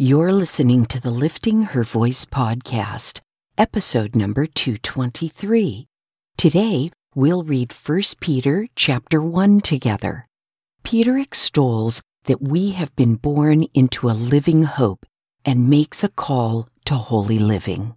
You're listening to the Lifting Her Voice podcast, episode number 223. Today, we'll read 1 Peter chapter 1 together. Peter extols that we have been born into a living hope and makes a call to holy living.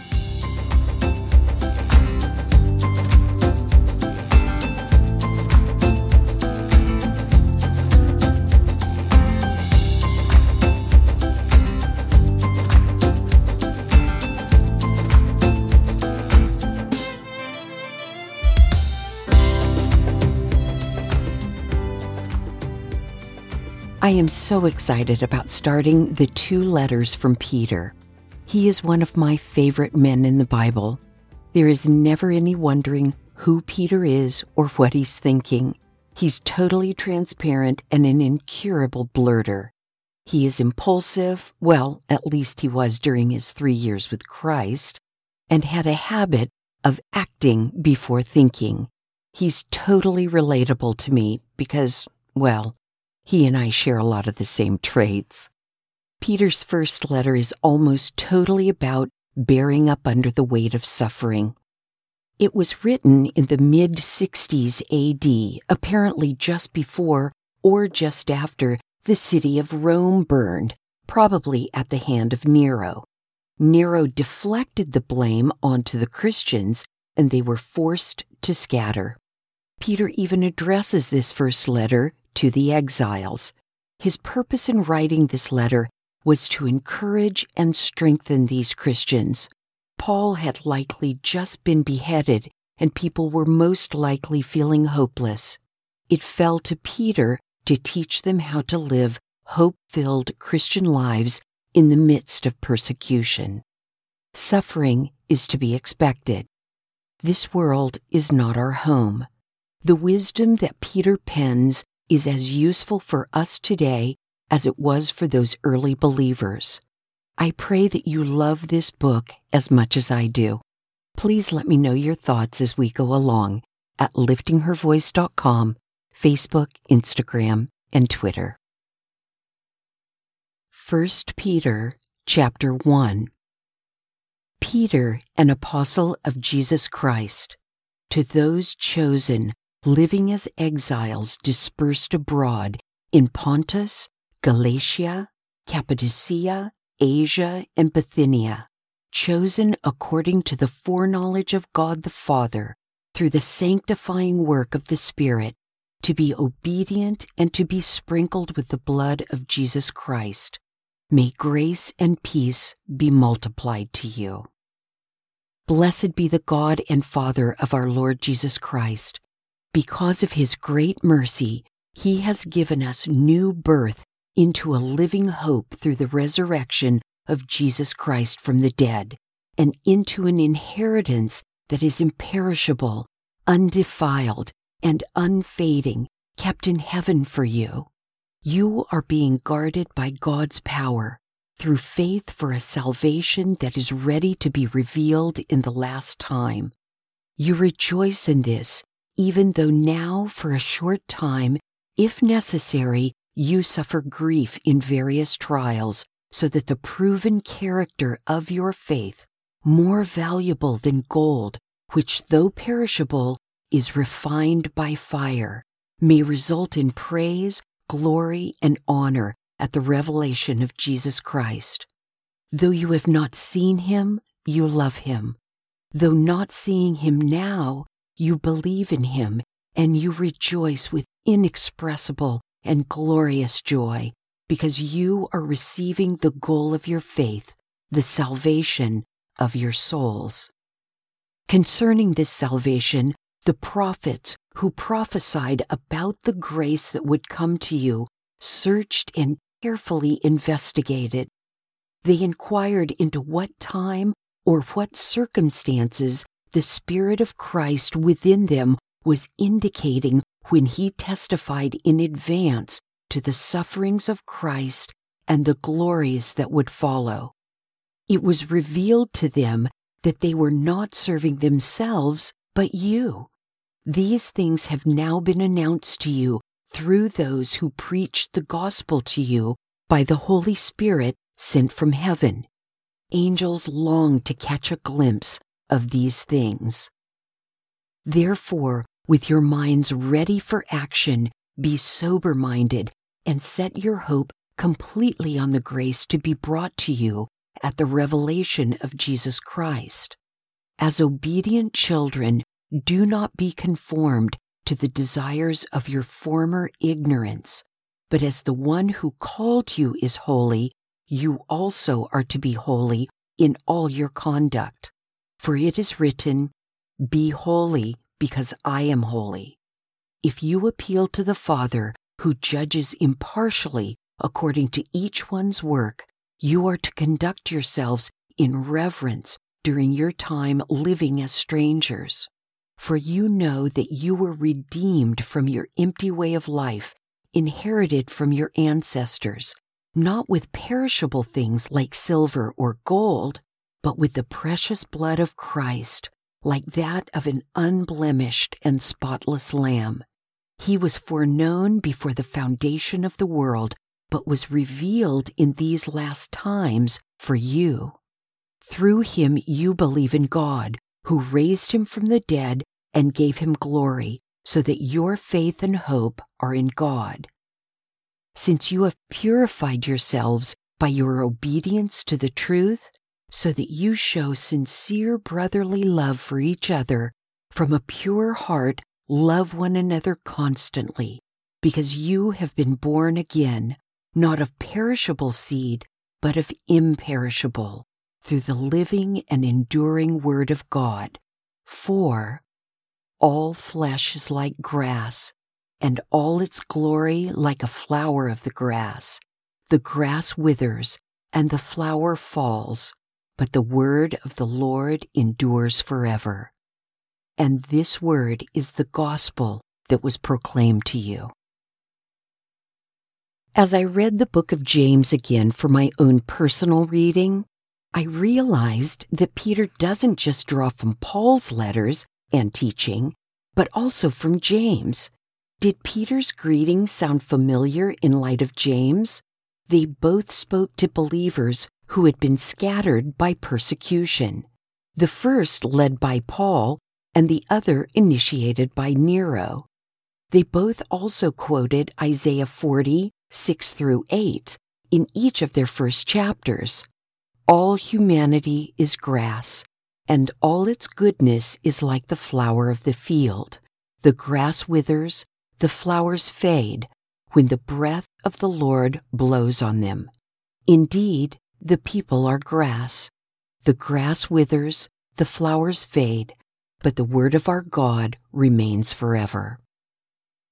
I am so excited about starting the two letters from Peter. He is one of my favorite men in the Bible. There is never any wondering who Peter is or what he's thinking. He's totally transparent and an incurable blurter. He is impulsive, well, at least he was during his three years with Christ, and had a habit of acting before thinking. He's totally relatable to me because, well, he and I share a lot of the same traits. Peter's first letter is almost totally about bearing up under the weight of suffering. It was written in the mid 60s AD, apparently just before or just after the city of Rome burned, probably at the hand of Nero. Nero deflected the blame onto the Christians, and they were forced to scatter. Peter even addresses this first letter to the exiles. His purpose in writing this letter was to encourage and strengthen these Christians. Paul had likely just been beheaded, and people were most likely feeling hopeless. It fell to Peter to teach them how to live hope filled Christian lives in the midst of persecution. Suffering is to be expected. This world is not our home. The wisdom that Peter pens is as useful for us today as it was for those early believers. I pray that you love this book as much as I do. Please let me know your thoughts as we go along at liftinghervoice.com, Facebook, Instagram, and Twitter. 1 Peter chapter 1 Peter, an apostle of Jesus Christ, to those chosen living as exiles dispersed abroad in Pontus, Galatia, Cappadocia, Asia, and Bithynia, chosen according to the foreknowledge of God the Father through the sanctifying work of the Spirit, to be obedient and to be sprinkled with the blood of Jesus Christ. May grace and peace be multiplied to you. Blessed be the God and Father of our Lord Jesus Christ because of his great mercy, he has given us new birth into a living hope through the resurrection of Jesus Christ from the dead, and into an inheritance that is imperishable, undefiled, and unfading, kept in heaven for you. You are being guarded by God's power through faith for a salvation that is ready to be revealed in the last time. You rejoice in this even though now, for a short time, if necessary, you suffer grief in various trials, so that the proven character of your faith, more valuable than gold, which though perishable, is refined by fire, may result in praise, glory, and honor at the revelation of Jesus Christ. Though you have not seen him, you love him. Though not seeing him now, you believe in him and you rejoice with inexpressible and glorious joy because you are receiving the goal of your faith, the salvation of your souls. Concerning this salvation, the prophets who prophesied about the grace that would come to you searched and carefully investigated. They inquired into what time or what circumstances the Spirit of Christ within them was indicating when he testified in advance to the sufferings of Christ and the glories that would follow. It was revealed to them that they were not serving themselves, but you. These things have now been announced to you through those who preached the gospel to you by the Holy Spirit sent from heaven. Angels long to catch a glimpse of these things. Therefore, with your minds ready for action, be sober minded and set your hope completely on the grace to be brought to you at the revelation of Jesus Christ. As obedient children, do not be conformed to the desires of your former ignorance, but as the one who called you is holy, you also are to be holy in all your conduct. For it is written, Be holy, because I am holy. If you appeal to the Father, who judges impartially according to each one's work, you are to conduct yourselves in reverence during your time living as strangers. For you know that you were redeemed from your empty way of life, inherited from your ancestors, not with perishable things like silver or gold, but with the precious blood of Christ like that of an unblemished and spotless lamb. He was foreknown before the foundation of the world, but was revealed in these last times for you. Through him you believe in God, who raised him from the dead and gave him glory, so that your faith and hope are in God. Since you have purified yourselves by your obedience to the truth, so that you show sincere brotherly love for each other. From a pure heart, love one another constantly, because you have been born again, not of perishable seed, but of imperishable, through the living and enduring Word of God. For all flesh is like grass, and all its glory like a flower of the grass. The grass withers, and the flower falls but the word of the Lord endures forever. And this word is the gospel that was proclaimed to you. As I read the book of James again for my own personal reading, I realized that Peter doesn't just draw from Paul's letters and teaching, but also from James. Did Peter's greeting sound familiar in light of James? They both spoke to believers who had been scattered by persecution, the first led by Paul and the other initiated by Nero. They both also quoted Isaiah 40, 6 through 8, in each of their first chapters. All humanity is grass, and all its goodness is like the flower of the field. The grass withers, the flowers fade, when the breath of the Lord blows on them. Indeed, the people are grass. The grass withers, the flowers fade, but the word of our God remains forever.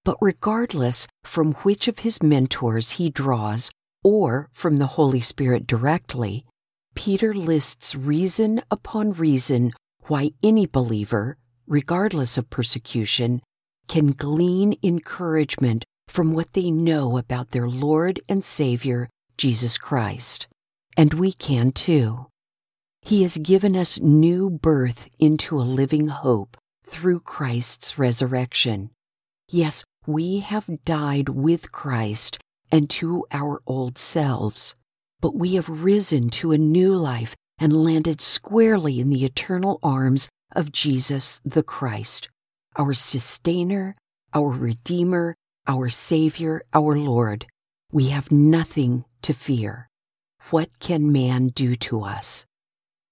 But regardless from which of his mentors he draws, or from the Holy Spirit directly, Peter lists reason upon reason why any believer, regardless of persecution, can glean encouragement from what they know about their Lord and Savior, Jesus Christ and we can too. He has given us new birth into a living hope through Christ's resurrection. Yes, we have died with Christ and to our old selves, but we have risen to a new life and landed squarely in the eternal arms of Jesus the Christ, our sustainer, our redeemer, our savior, our Lord. We have nothing to fear. What can man do to us?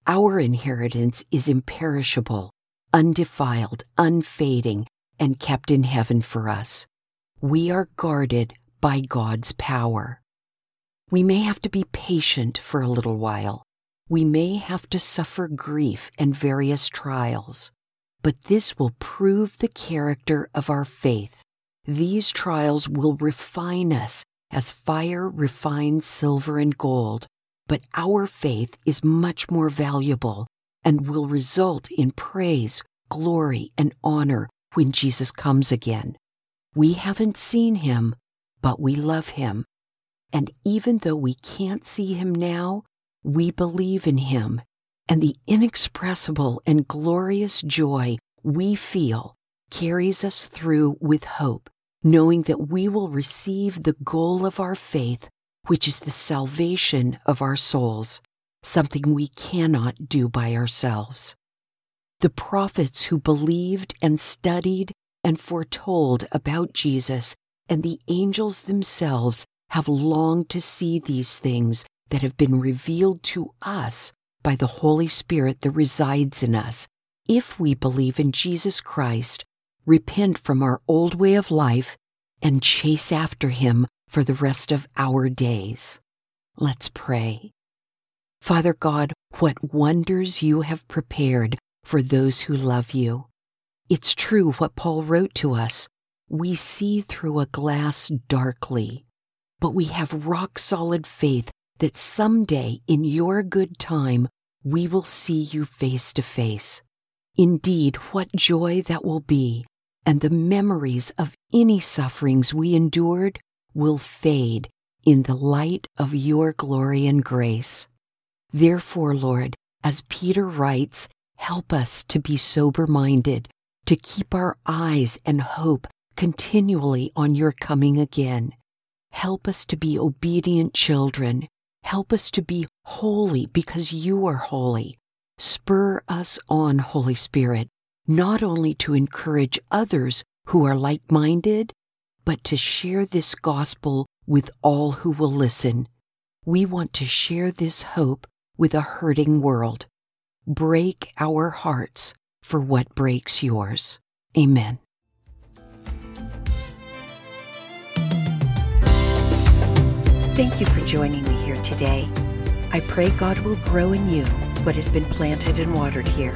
Our inheritance is imperishable, undefiled, unfading, and kept in heaven for us. We are guarded by God's power. We may have to be patient for a little while. We may have to suffer grief and various trials, but this will prove the character of our faith. These trials will refine us as fire refines silver and gold, but our faith is much more valuable and will result in praise, glory, and honor when Jesus comes again. We haven't seen him, but we love him. And even though we can't see him now, we believe in him, and the inexpressible and glorious joy we feel carries us through with hope, knowing that we will receive the goal of our faith, which is the salvation of our souls, something we cannot do by ourselves. The prophets who believed and studied and foretold about Jesus and the angels themselves have longed to see these things that have been revealed to us by the Holy Spirit that resides in us. If we believe in Jesus Christ, repent from our old way of life, and chase after Him for the rest of our days. Let's pray. Father God, what wonders you have prepared for those who love you. It's true what Paul wrote to us. We see through a glass darkly, but we have rock solid faith that someday in your good time we will see you face to face. Indeed, what joy that will be, and the memories of any sufferings we endured will fade in the light of your glory and grace. Therefore, Lord, as Peter writes, help us to be sober minded to keep our eyes and hope continually on your coming again. Help us to be obedient children. Help us to be holy because you are holy. Spur us on, Holy Spirit, not only to encourage others who are like minded, but to share this gospel with all who will listen. We want to share this hope with a hurting world. Break our hearts for what breaks yours. Amen. Thank you for joining me here today. I pray God will grow in you what has been planted and watered here.